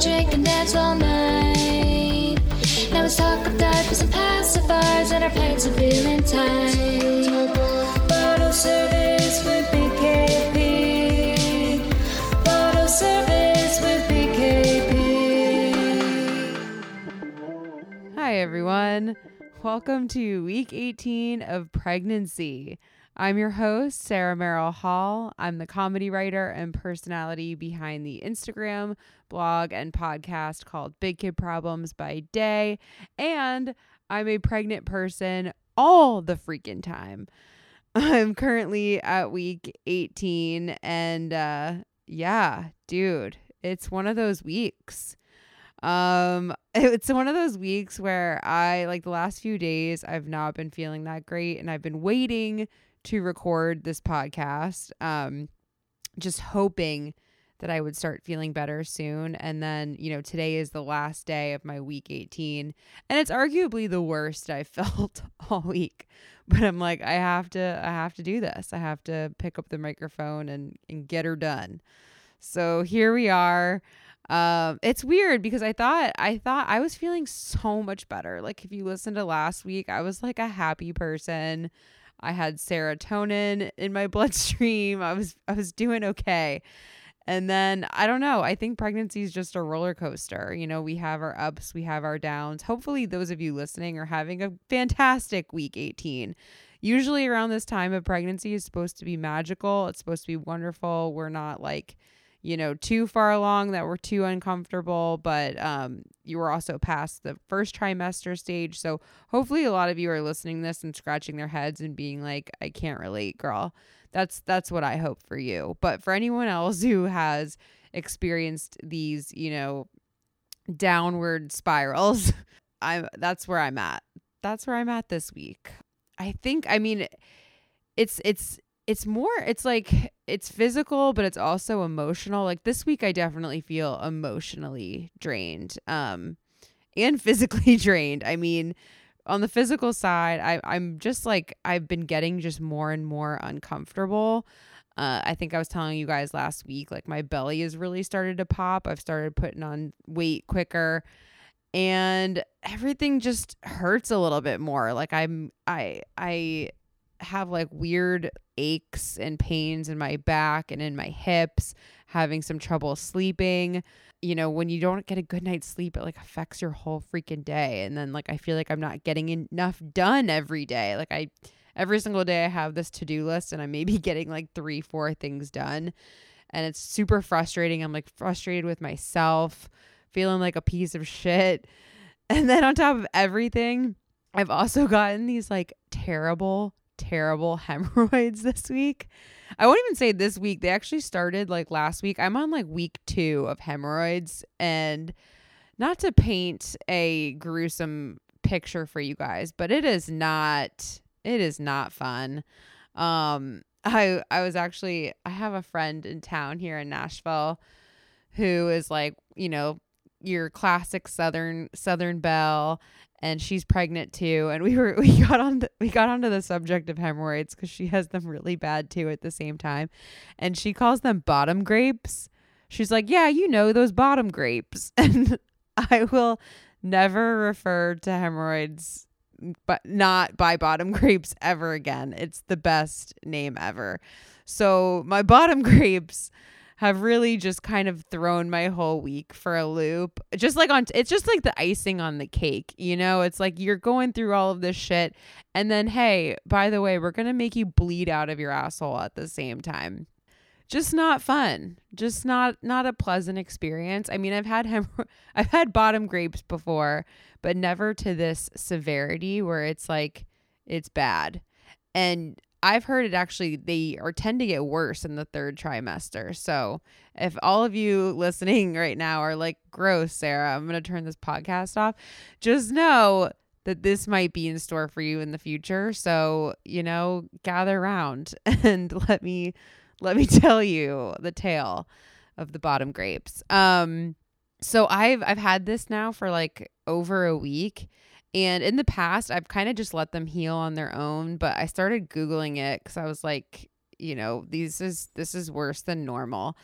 drink and dance all night. Now let's talk of diapers and pacifiers and our pains are feeling tight. Bottle service with BKP. Bottle service with BKP. Hi, everyone. Welcome to week 18 of pregnancy. I'm your host, Sarah Merrill Hall. I'm the comedy writer and personality behind the Instagram, blog, and podcast called Big Kid Problems by Day. And I'm a pregnant person all the freaking time. I'm currently at week 18, and uh, yeah, dude, it's one of those weeks. Um, it's one of those weeks where I like the last few days I've not been feeling that great and I've been waiting to record this podcast. Um, just hoping that I would start feeling better soon. And then, you know, today is the last day of my week 18. And it's arguably the worst I've felt all week. But I'm like, I have to, I have to do this. I have to pick up the microphone and, and get her done. So here we are. Um, it's weird because I thought I thought I was feeling so much better. Like if you listen to last week, I was like a happy person. I had serotonin in my bloodstream. I was I was doing okay. And then I don't know, I think pregnancy is just a roller coaster. You know, we have our ups, we have our downs. Hopefully those of you listening are having a fantastic week 18. Usually around this time of pregnancy is supposed to be magical. It's supposed to be wonderful. We're not like you know, too far along that we're too uncomfortable, but um, you were also past the first trimester stage. So hopefully a lot of you are listening this and scratching their heads and being like, I can't relate, girl. That's that's what I hope for you. But for anyone else who has experienced these, you know, downward spirals, I'm that's where I'm at. That's where I'm at this week. I think I mean it's it's it's more it's like it's physical but it's also emotional. Like this week i definitely feel emotionally drained um and physically drained. I mean on the physical side I, i'm just like i've been getting just more and more uncomfortable. Uh, i think i was telling you guys last week like my belly has really started to pop. I've started putting on weight quicker. And everything just hurts a little bit more. Like i'm i i have like weird aches and pains in my back and in my hips, having some trouble sleeping. You know, when you don't get a good night's sleep, it like affects your whole freaking day. And then like I feel like I'm not getting enough done every day. Like I every single day I have this to-do list and I'm maybe getting like 3 4 things done. And it's super frustrating. I'm like frustrated with myself, feeling like a piece of shit. And then on top of everything, I've also gotten these like terrible terrible hemorrhoids this week. I won't even say this week. They actually started like last week. I'm on like week two of hemorrhoids. And not to paint a gruesome picture for you guys, but it is not it is not fun. Um I I was actually I have a friend in town here in Nashville who is like, you know, your classic southern southern belle and she's pregnant too and we were we got on the, we got onto the subject of hemorrhoids cuz she has them really bad too at the same time and she calls them bottom grapes. She's like yeah you know those bottom grapes. And i will never refer to hemorrhoids but not by bottom grapes ever again. It's the best name ever. So my bottom grapes have really just kind of thrown my whole week for a loop. Just like on, it's just like the icing on the cake, you know? It's like you're going through all of this shit, and then, hey, by the way, we're gonna make you bleed out of your asshole at the same time. Just not fun. Just not not a pleasant experience. I mean, I've had hem- I've had bottom grapes before, but never to this severity where it's like it's bad. And I've heard it actually they are tend to get worse in the third trimester. So if all of you listening right now are like, gross, Sarah, I'm gonna turn this podcast off, just know that this might be in store for you in the future. So, you know, gather around and let me let me tell you the tale of the bottom grapes. Um so I've I've had this now for like over a week and in the past, I've kind of just let them heal on their own, but I started googling it cuz I was like, you know, these is this is worse than normal.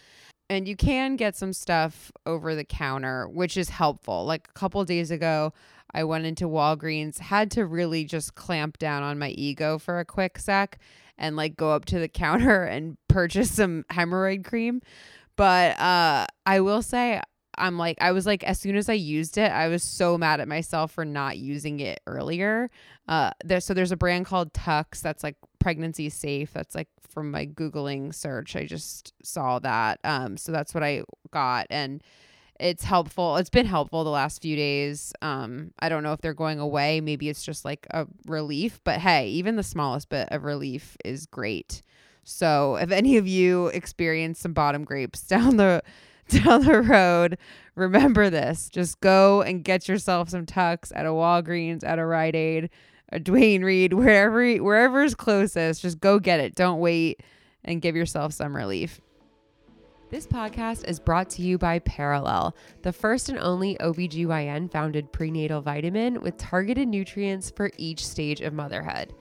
and you can get some stuff over the counter, which is helpful. Like a couple days ago, I went into Walgreens, had to really just clamp down on my ego for a quick sec and like go up to the counter and purchase some hemorrhoid cream. But uh I will say I'm like I was like as soon as I used it, I was so mad at myself for not using it earlier. Uh there so there's a brand called Tucks that's like pregnancy safe. That's like from my googling search. I just saw that. Um so that's what I got and it's helpful. It's been helpful the last few days. Um, I don't know if they're going away. Maybe it's just like a relief, but hey, even the smallest bit of relief is great. So if any of you experience some bottom grapes down the down the road, remember this. Just go and get yourself some tucks at a Walgreens, at a Rite Aid, a Duane Reade, wherever wherever is closest. Just go get it. Don't wait and give yourself some relief. This podcast is brought to you by Perelel, the first and only OBGYN founded prenatal vitamin with targeted nutrients for each stage of motherhood.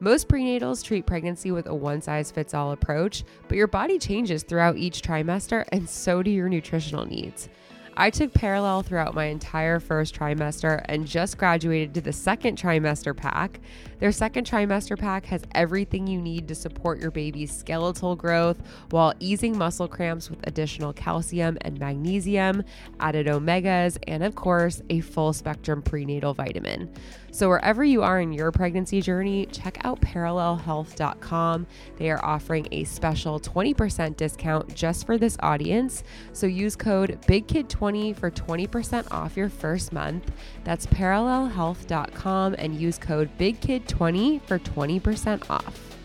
Most prenatals treat pregnancy with a one size fits all approach, but your body changes throughout each trimester, and so do your nutritional needs. I took Perelel throughout my entire first trimester and just graduated to the second trimester pack. Their second trimester pack has everything you need to support your baby's skeletal growth while easing muscle cramps with additional calcium and magnesium, added omegas, and of course, a full spectrum prenatal vitamin. So, wherever you are in your pregnancy journey, check out perelelhealth.com. They are offering a special 20% discount just for this audience. So, use code BIGKID20 for 20% off your first month. That's perelelhealth.com and use code BIGKID20 for 20% off.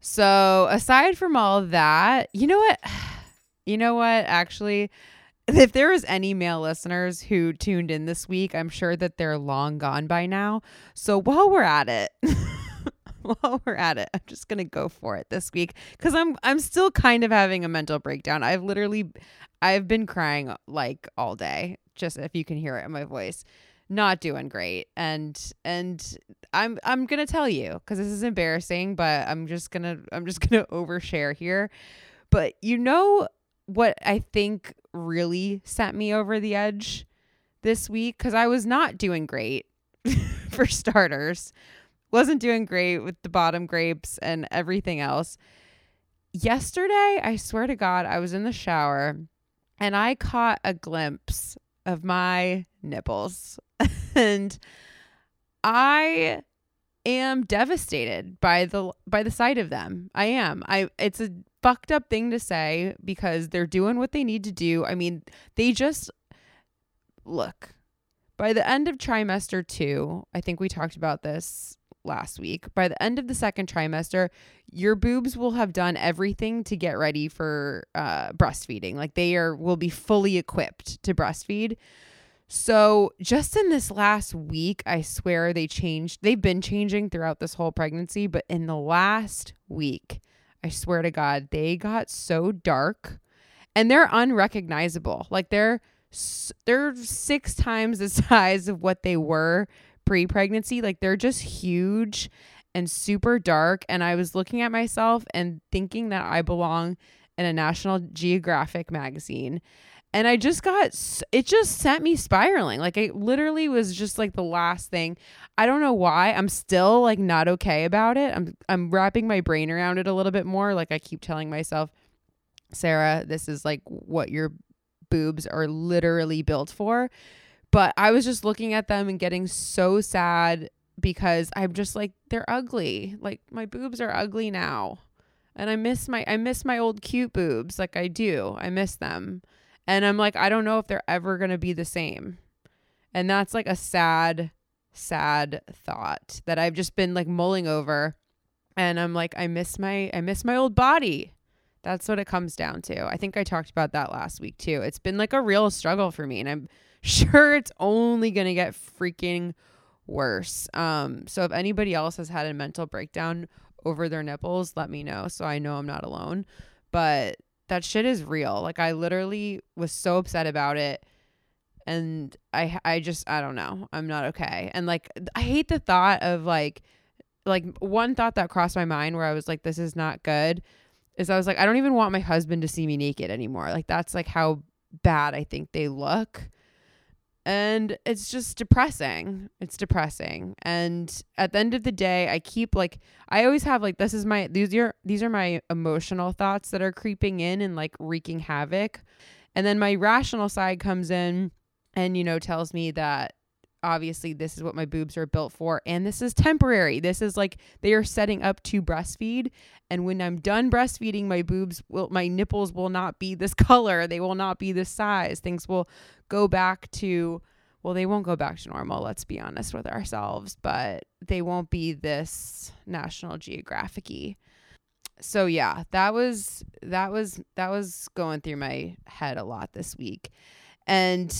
So, aside from all that, you know what? You know what? Actually, if there was any male listeners who tuned in this week, I'm sure that they're long gone by now. So while we're at it, while we're at it, I'm just gonna go for it this week because I'm I'm still kind of having a mental breakdown. I've literally I've been crying like all day, just if you can hear it in my voice. Not doing great. And and I'm I'm gonna tell you because this is embarrassing, but I'm just gonna I'm just gonna overshare here. But you know what I think really set me over the edge this week because I was not doing great for starters. Wasn't doing great with the bottom grapes and everything else. Yesterday, I swear to God, I was in the shower and I caught a glimpse of my nipples. and I am devastated by the by the sight of them. I am. I it's a fucked up thing to say because they're doing what they need to do. I mean, they just look. By the end of trimester 2, I think we talked about this last week. By the end of the second trimester, your boobs will have done everything to get ready for uh, breastfeeding. Like they are will be fully equipped to breastfeed. So, just in this last week, I swear they changed. They've been changing throughout this whole pregnancy, but in the last week, I swear to God, they got so dark and they're unrecognizable. Like they're they're six times the size of what they were pre-pregnancy. Like they're just huge and super dark and I was looking at myself and thinking that I belong in a National Geographic magazine. And I just got it just sent me spiraling. Like it literally was just like the last thing. I don't know why. I'm still like not okay about it. I'm I'm wrapping my brain around it a little bit more. Like I keep telling myself, Sarah, this is like what your boobs are literally built for. But I was just looking at them and getting so sad because I'm just like they're ugly. Like my boobs are ugly now. And I miss my I miss my old cute boobs like I do. I miss them. And I'm like, I don't know if they're ever going to be the same. And that's like a sad, sad thought that I've just been like mulling over. And I'm like, I miss my, I miss my old body. That's what it comes down to. I think I talked about that last week too. It's been like a real struggle for me. And I'm sure it's only going to get freaking worse. Um, so if anybody else has had a mental breakdown over their nipples, let me know so I know I'm not alone. But that shit is real. Like I literally was so upset about it and I I just I don't know. I'm not okay. And like I hate the thought of like like one thought that crossed my mind where I was like this is not good is I was like, I don't even want my husband to see me naked anymore. Like that's like how bad I think they look. And it's just depressing. It's depressing. And at the end of the day, I keep like I always have like this is my these are these are my emotional thoughts that are creeping in and like wreaking havoc. And then my rational side comes in and you know tells me that obviously this is what my boobs are built for and this is temporary. This is like they are setting up to breastfeed and when i'm done breastfeeding my boobs will my nipples will not be this color. They will not be this size. Things will go back to well they won't go back to normal let's be honest with ourselves but they won't be this national geographic so yeah that was that was that was going through my head a lot this week. And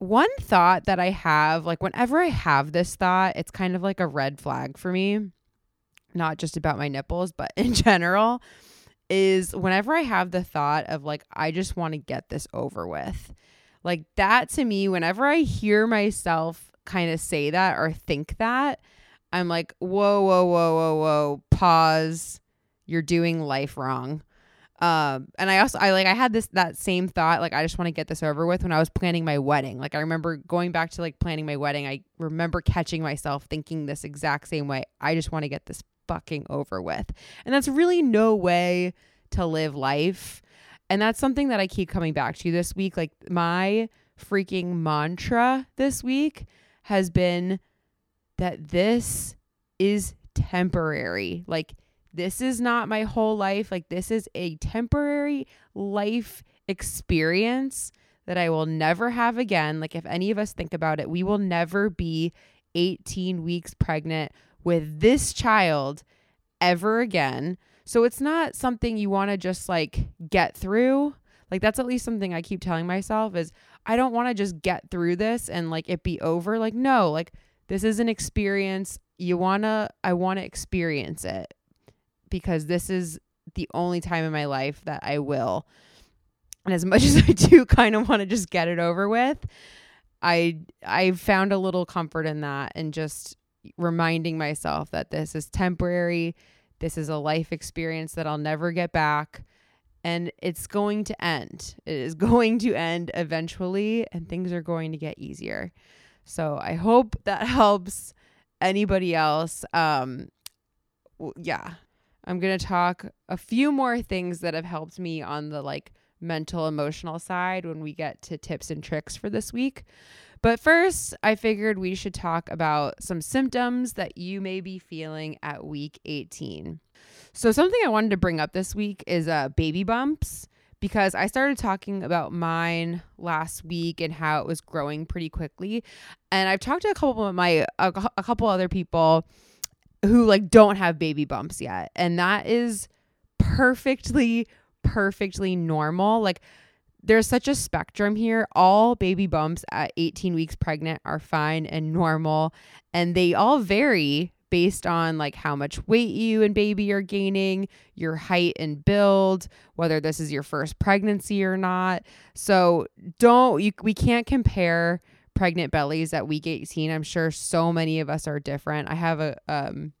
one thought that I have, like whenever I have this thought, it's kind of like a red flag for me, not just about my nipples, but in general, is whenever I have the thought of like, I just want to get this over with. Like that to me, whenever I hear myself kind of say that or think that, I'm like, whoa, whoa, whoa, whoa, whoa, pause. You're doing life wrong. Um, and I also I like I had this that same thought like I just want to get this over with when I was planning my wedding. Like I remember going back to like planning my wedding, I remember catching myself thinking this exact same way. I just want to get this fucking over with. And that's really no way to live life. And that's something that I keep coming back to this week. Like my freaking mantra this week has been that this is temporary. Like this is not my whole life. Like, this is a temporary life experience that I will never have again. Like, if any of us think about it, we will never be 18 weeks pregnant with this child ever again. So, it's not something you want to just like get through. Like, that's at least something I keep telling myself is I don't want to just get through this and like it be over. Like, no, like, this is an experience. You want to, I want to experience it because this is the only time in my life that I will. And as much as I do kind of want to just get it over with, I I found a little comfort in that and just reminding myself that this is temporary. This is a life experience that I'll never get back and it's going to end. It is going to end eventually and things are going to get easier. So I hope that helps anybody else. Um yeah, I'm going to talk a few more things that have helped me on the like mental emotional side when we get to tips and tricks for this week. But first, I figured we should talk about some symptoms that you may be feeling at week 18. So, something I wanted to bring up this week is uh, baby bumps because I started talking about mine last week and how it was growing pretty quickly. And I've talked to a couple of my a, a couple other people who like don't have baby bumps yet. And that is perfectly perfectly normal. Like there's such a spectrum here. All baby bumps at 18 weeks pregnant are fine and normal and they all vary based on like how much weight you and baby are gaining, your height and build, whether this is your first pregnancy or not. So don't you we can't compare pregnant bellies at week 18. I'm sure so many of us are different. I have a um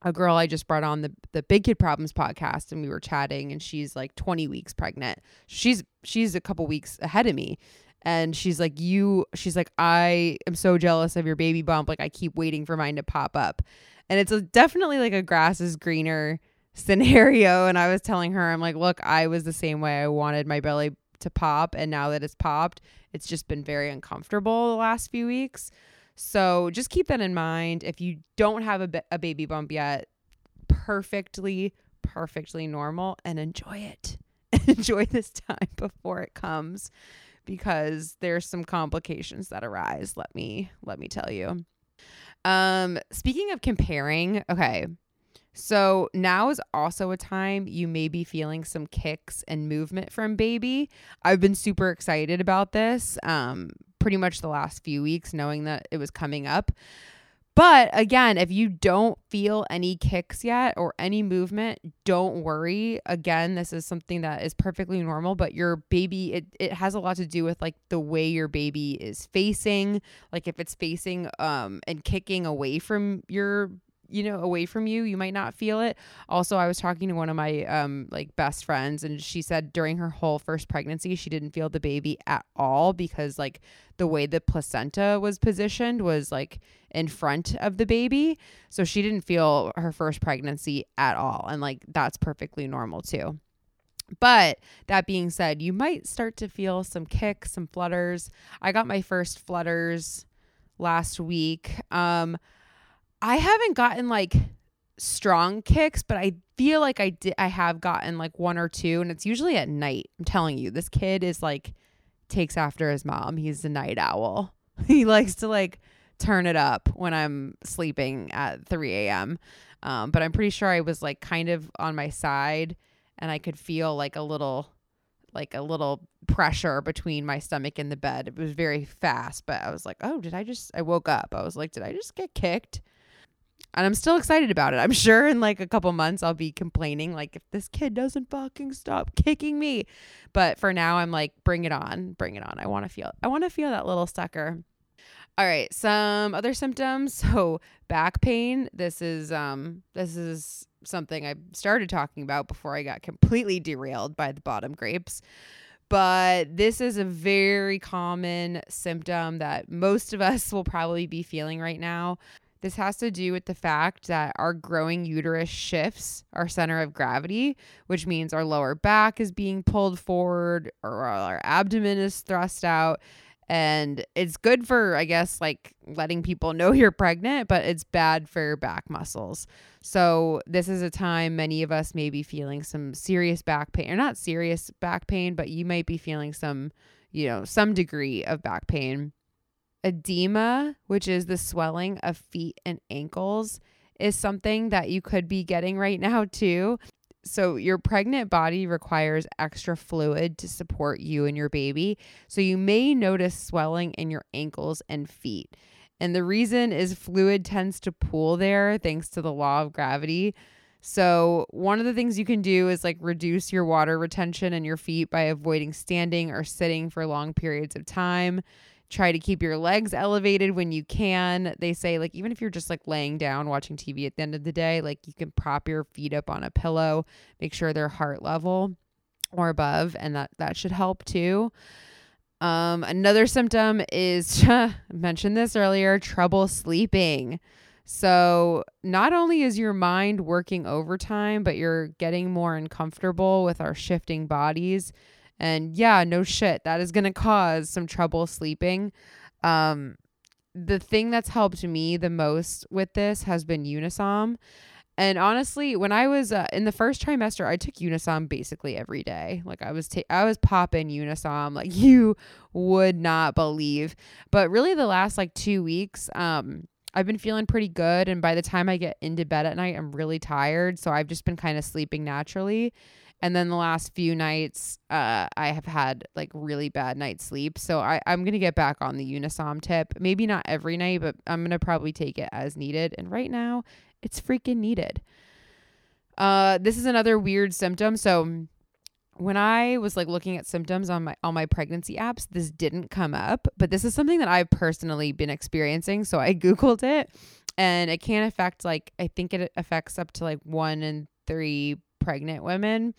a girl I just brought on the the Big Kid Problems podcast and we were chatting and she's like 20 weeks pregnant. She's she's a couple weeks ahead of me. And she's like, You she's like, I am so jealous of your baby bump. Like I keep waiting for mine to pop up. And it's a, definitely like a grass is greener scenario. And I was telling her, I'm like, look, I was the same way. I wanted my belly to pop. And now that it's popped, it's just been very uncomfortable the last few weeks. So just keep that in mind. If you don't have a, a baby bump yet, perfectly, perfectly normal and enjoy it. enjoy this time before it comes because there's some complications that arise let me let me tell you um speaking of comparing okay so now is also a time you may be feeling some kicks and movement from baby. I've been super excited about this um, pretty much the last few weeks, knowing that it was coming up. But again, if you don't feel any kicks yet or any movement, don't worry. Again, this is something that is perfectly normal, but your baby, it, it has a lot to do with like the way your baby is facing. Like if it's facing um and kicking away from your you know away from you you might not feel it also i was talking to one of my um like best friends and she said during her whole first pregnancy she didn't feel the baby at all because like the way the placenta was positioned was like in front of the baby so she didn't feel her first pregnancy at all and like that's perfectly normal too but that being said, you might start to feel some kicks, some flutters. I got my first flutters last week. Um, I haven't gotten like strong kicks, but I feel like I did I have gotten like one or two and it's usually at night. I'm telling you, this kid is like takes after his mom. He's a night owl. he likes to like turn it up when I'm sleeping at 3 a.m. Um, but I'm pretty sure I was like kind of on my side and I could feel like a little like a little pressure between my stomach and the bed. It was very fast, but I was like, "Oh, did I just I woke up. I was like, "Did I just get kicked?" And I'm still excited about it. I'm sure in like a couple months I'll be complaining like if this kid doesn't fucking stop kicking me. But for now I'm like, "Bring it on. Bring it on. I want to feel I want to feel that little sucker." All right, some other symptoms. So, back pain. This is um this is something I started talking about before I got completely derailed by the bottom grapes. But this is a very common symptom that most of us will probably be feeling right now. This has to do with the fact that our growing uterus shifts our center of gravity, which means our lower back is being pulled forward or our abdomen is thrust out. And it's good for i guess like letting people know you're pregnant but it's bad for your back muscles. So this is a time many of us may be feeling some serious back pain or not serious back pain but you might be feeling some you know some degree of back pain edema which is the swelling of feet and ankles is something that you could be getting right now too so your pregnant body requires extra fluid to support you and your baby. So you may notice swelling in your ankles and feet. And the reason is fluid tends to pool there thanks to the law of gravity. So, one of the things you can do is like reduce your water retention in your feet by avoiding standing or sitting for long periods of time try to keep your legs elevated when you can. They say like even if you're just like laying down watching TV at the end of the day, like you can prop your feet up on a pillow, make sure they're heart level or above and that that should help too. Um another symptom is mentioned this earlier, trouble sleeping. So, not only is your mind working overtime, but you're getting more uncomfortable with our shifting bodies and yeah, no shit, that is going to cause some trouble sleeping. Um, the thing that's helped me the most with this has been Unisom. And honestly, when I was uh, in the first trimester, I took Unisom basically every day. Like I was, ta- I was popping Unisom like you would not believe. But really, the last like two weeks, um, I've been feeling pretty good. And by the time I get into bed at night, I'm really tired. So I've just been kind of sleeping naturally. And then the last few nights, uh, I have had like really bad night's sleep. So I, I'm going to get back on the Unisom tip. Maybe not every night, but I'm going to probably take it as needed. And right now, it's freaking needed. Uh, this is another weird symptom. So when I was like looking at symptoms on my on my pregnancy apps, this didn't come up, but this is something that I've personally been experiencing. So I googled it, and it can affect like I think it affects up to like one in three pregnant women.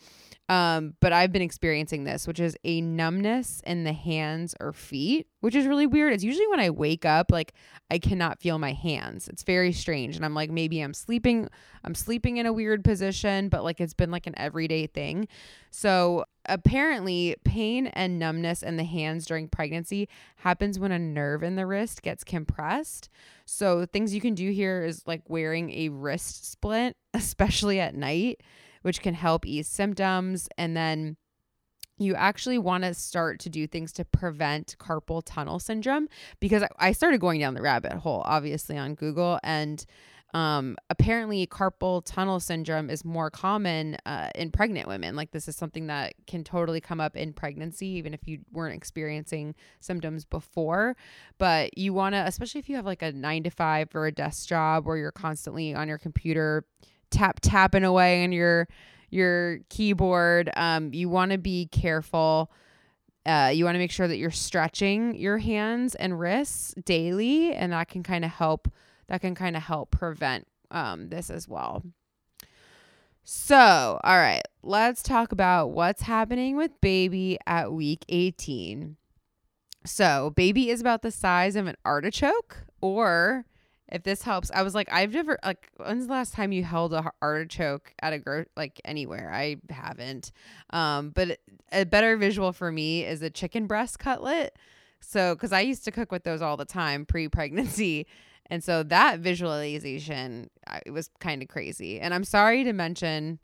Um, but I've been experiencing this, which is a numbness in the hands or feet, which is really weird. It's usually when I wake up, like I cannot feel my hands. It's very strange. And I'm like, maybe I'm sleeping, I'm sleeping in a weird position, but like it's been like an everyday thing. So apparently, pain and numbness in the hands during pregnancy happens when a nerve in the wrist gets compressed. So things you can do here is like wearing a wrist splint, especially at night which can help ease symptoms. And then you actually want to start to do things to prevent carpal tunnel syndrome because I started going down the rabbit hole, obviously, on Google. And um, apparently, carpal tunnel syndrome is more common uh, in pregnant women. Like, this is something that can totally come up in pregnancy, even if you weren't experiencing symptoms before. But you want to, especially if you have like a nine to five or a desk job where you're constantly on your computer tap tapping away on your your keyboard. Um, you want to be careful. Uh, you want to make sure that you're stretching your hands and wrists daily, and that can kind of help. That can kind of help prevent um, this as well. So, all right, let's talk about what's happening with baby at week 18. So, baby is about the size of an artichoke, or if this helps, I was like, I've never like. When's the last time you held a artichoke at a gro like anywhere? I haven't. Um, but a better visual for me is a chicken breast cutlet. So, because I used to cook with those all the time pre pregnancy. And so that visualization it was kind of crazy. And I'm sorry to mention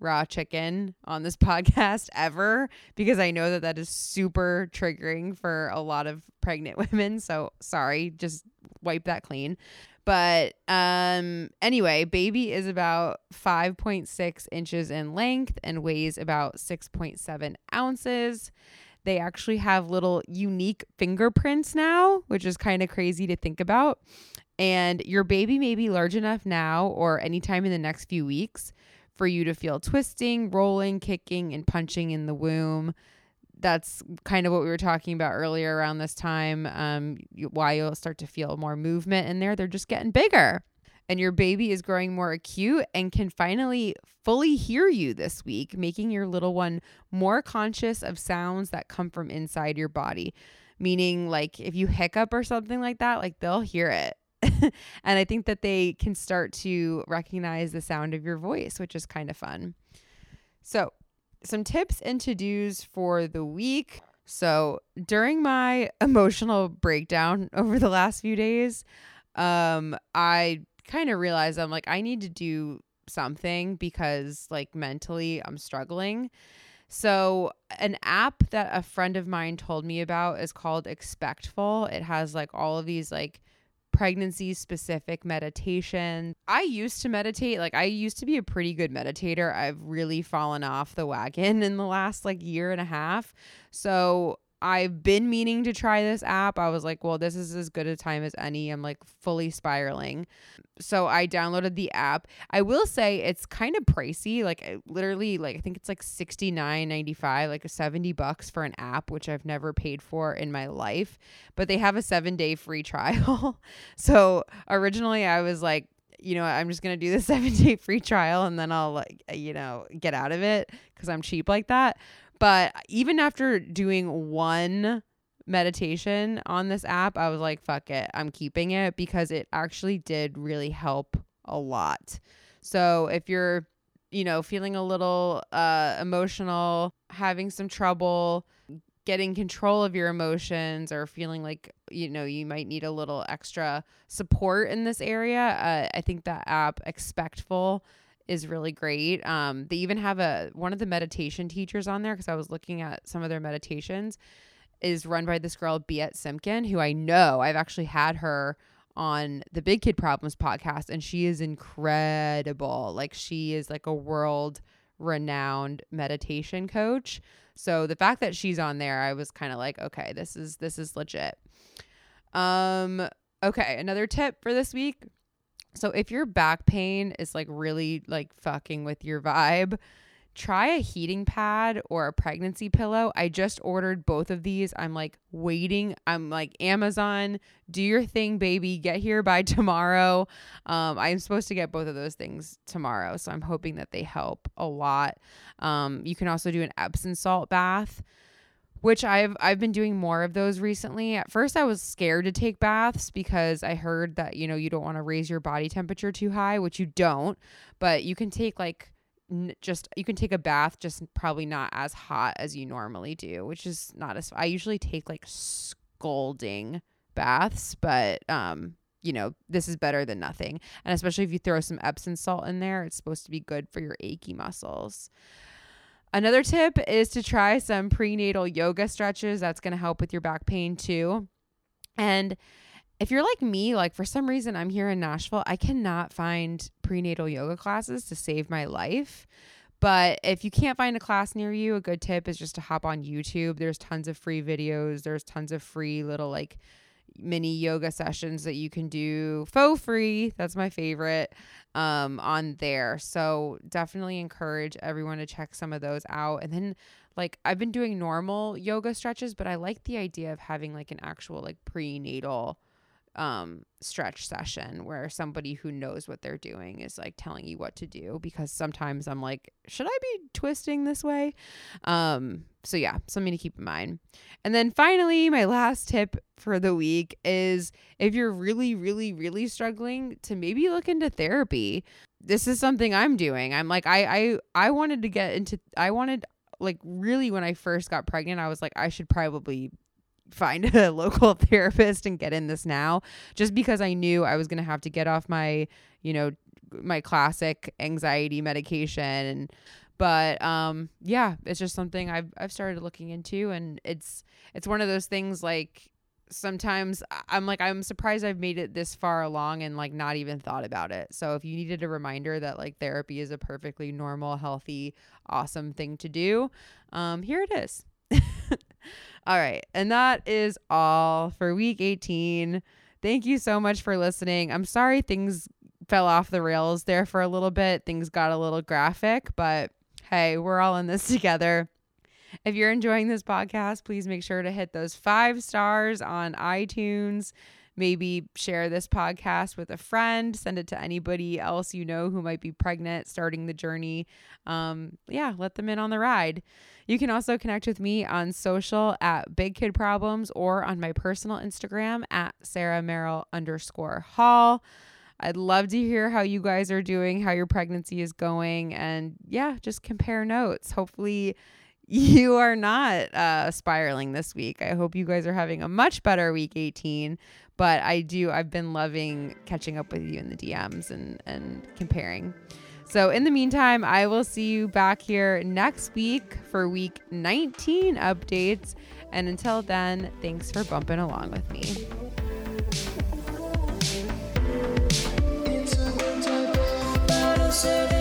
raw chicken on this podcast ever because I know that that is super triggering for a lot of pregnant women. So sorry, just wipe that clean. But um anyway, baby is about 5.6 inches in length and weighs about 6.7 ounces. They actually have little unique fingerprints now, which is kind of crazy to think about. And your baby may be large enough now or anytime in the next few weeks for you to feel twisting, rolling, kicking, and punching in the womb. That's kind of what we were talking about earlier around this time. Um, why you'll start to feel more movement in there. They're just getting bigger. And your baby is growing more acute and can finally fully hear you this week, making your little one more conscious of sounds that come from inside your body. Meaning, like if you hiccup or something like that, like they'll hear it and I think that they can start to recognize the sound of your voice, which is kind of fun. So, some tips and to dos for the week. So, during my emotional breakdown over the last few days, um, I kind of realized I'm like, I need to do something because, like, mentally I'm struggling. So, an app that a friend of mine told me about is called Expectful. It has like all of these like pregnancy specific meditation. I used to meditate, like I used to be a pretty good meditator. I've really fallen off the wagon in the last like year and a half. So I've been meaning to try this app. I was like, well, this is as good a time as any. I'm like fully spiraling. So I downloaded the app. I will say it's kind of pricey. Like literally like I think it's like 69.95, like a 70 bucks for an app, which I've never paid for in my life. But they have a 7-day free trial. so originally I was like you know, I'm just gonna do the seven day free trial and then I'll like, you know, get out of it because I'm cheap like that. But even after doing one meditation on this app, I was like, fuck it. I'm keeping it because it actually did really help a lot. So if you're, you know, feeling a little uh, emotional, having some trouble getting control of your emotions or feeling like you know you might need a little extra support in this area uh, i think that app expectful is really great. Um, they even have a one of the meditation teachers on there because I was looking at some of their meditations is run by this girl Biet Simkin, who I know I've actually had her on the Big Kid Problems podcast, and she is incredible. Like she is like a world renowned meditation coach. So the fact that she's on there, I was kind of like, okay, this is this is legit. Um, okay, another tip for this week so if your back pain is like really like fucking with your vibe, try a heating pad or a pregnancy pillow. I just ordered both of these. I'm like waiting. I'm like Amazon, do your thing, baby. Get here by tomorrow. Um, I'm supposed to get both of those things tomorrow, so I'm hoping that they help a lot. Um, you can also do an Epsom salt bath which I've I've been doing more of those recently. At first I was scared to take baths because I heard that, you know, you don't want to raise your body temperature too high, which you don't, but you can take like n- just you can take a bath just probably not as hot as you normally do, which is not as I usually take like scalding baths, but um you know, this is better than nothing. And especially if you throw some Epsom salt in there, it's supposed to be good for your achy muscles. Another tip is to try some prenatal yoga stretches. That's going to help with your back pain too. And if you're like me, like for some reason I'm here in Nashville, I cannot find prenatal yoga classes to save my life. But if you can't find a class near you, a good tip is just to hop on YouTube. There's tons of free videos, there's tons of free little like mini yoga sessions that you can do for free. That's my favorite um, on there. So definitely encourage everyone to check some of those out. And then like I've been doing normal yoga stretches, but I like the idea of having like an actual like prenatal um stretch session where somebody who knows what they're doing is like telling you what to do because sometimes I'm like should I be twisting this way. Um so yeah something to keep in mind. And then finally my last tip for the week is if you're really really really struggling to maybe look into therapy this is something I'm doing. I'm like I I I wanted to get into I wanted like really when I first got pregnant I was like I should probably find a local therapist and get in this now just because I knew I was going to have to get off my, you know, my classic anxiety medication and but um yeah, it's just something I've I've started looking into and it's it's one of those things like sometimes I'm like I'm surprised I've made it this far along and like not even thought about it. So if you needed a reminder that like therapy is a perfectly normal, healthy, awesome thing to do, um here it is. all right. And that is all for week 18. Thank you so much for listening. I'm sorry things fell off the rails there for a little bit. Things got a little graphic, but hey, we're all in this together. If you're enjoying this podcast, please make sure to hit those five stars on iTunes. Maybe share this podcast with a friend, send it to anybody else you know who might be pregnant, starting the journey. Um, yeah, let them in on the ride. You can also connect with me on social at Big Kid Problems or on my personal Instagram at Sarah Merrill underscore Hall. I'd love to hear how you guys are doing, how your pregnancy is going, and yeah, just compare notes. Hopefully, you are not uh, spiraling this week. I hope you guys are having a much better week 18. But I do, I've been loving catching up with you in the DMs and, and comparing. So, in the meantime, I will see you back here next week for week 19 updates. And until then, thanks for bumping along with me. answer.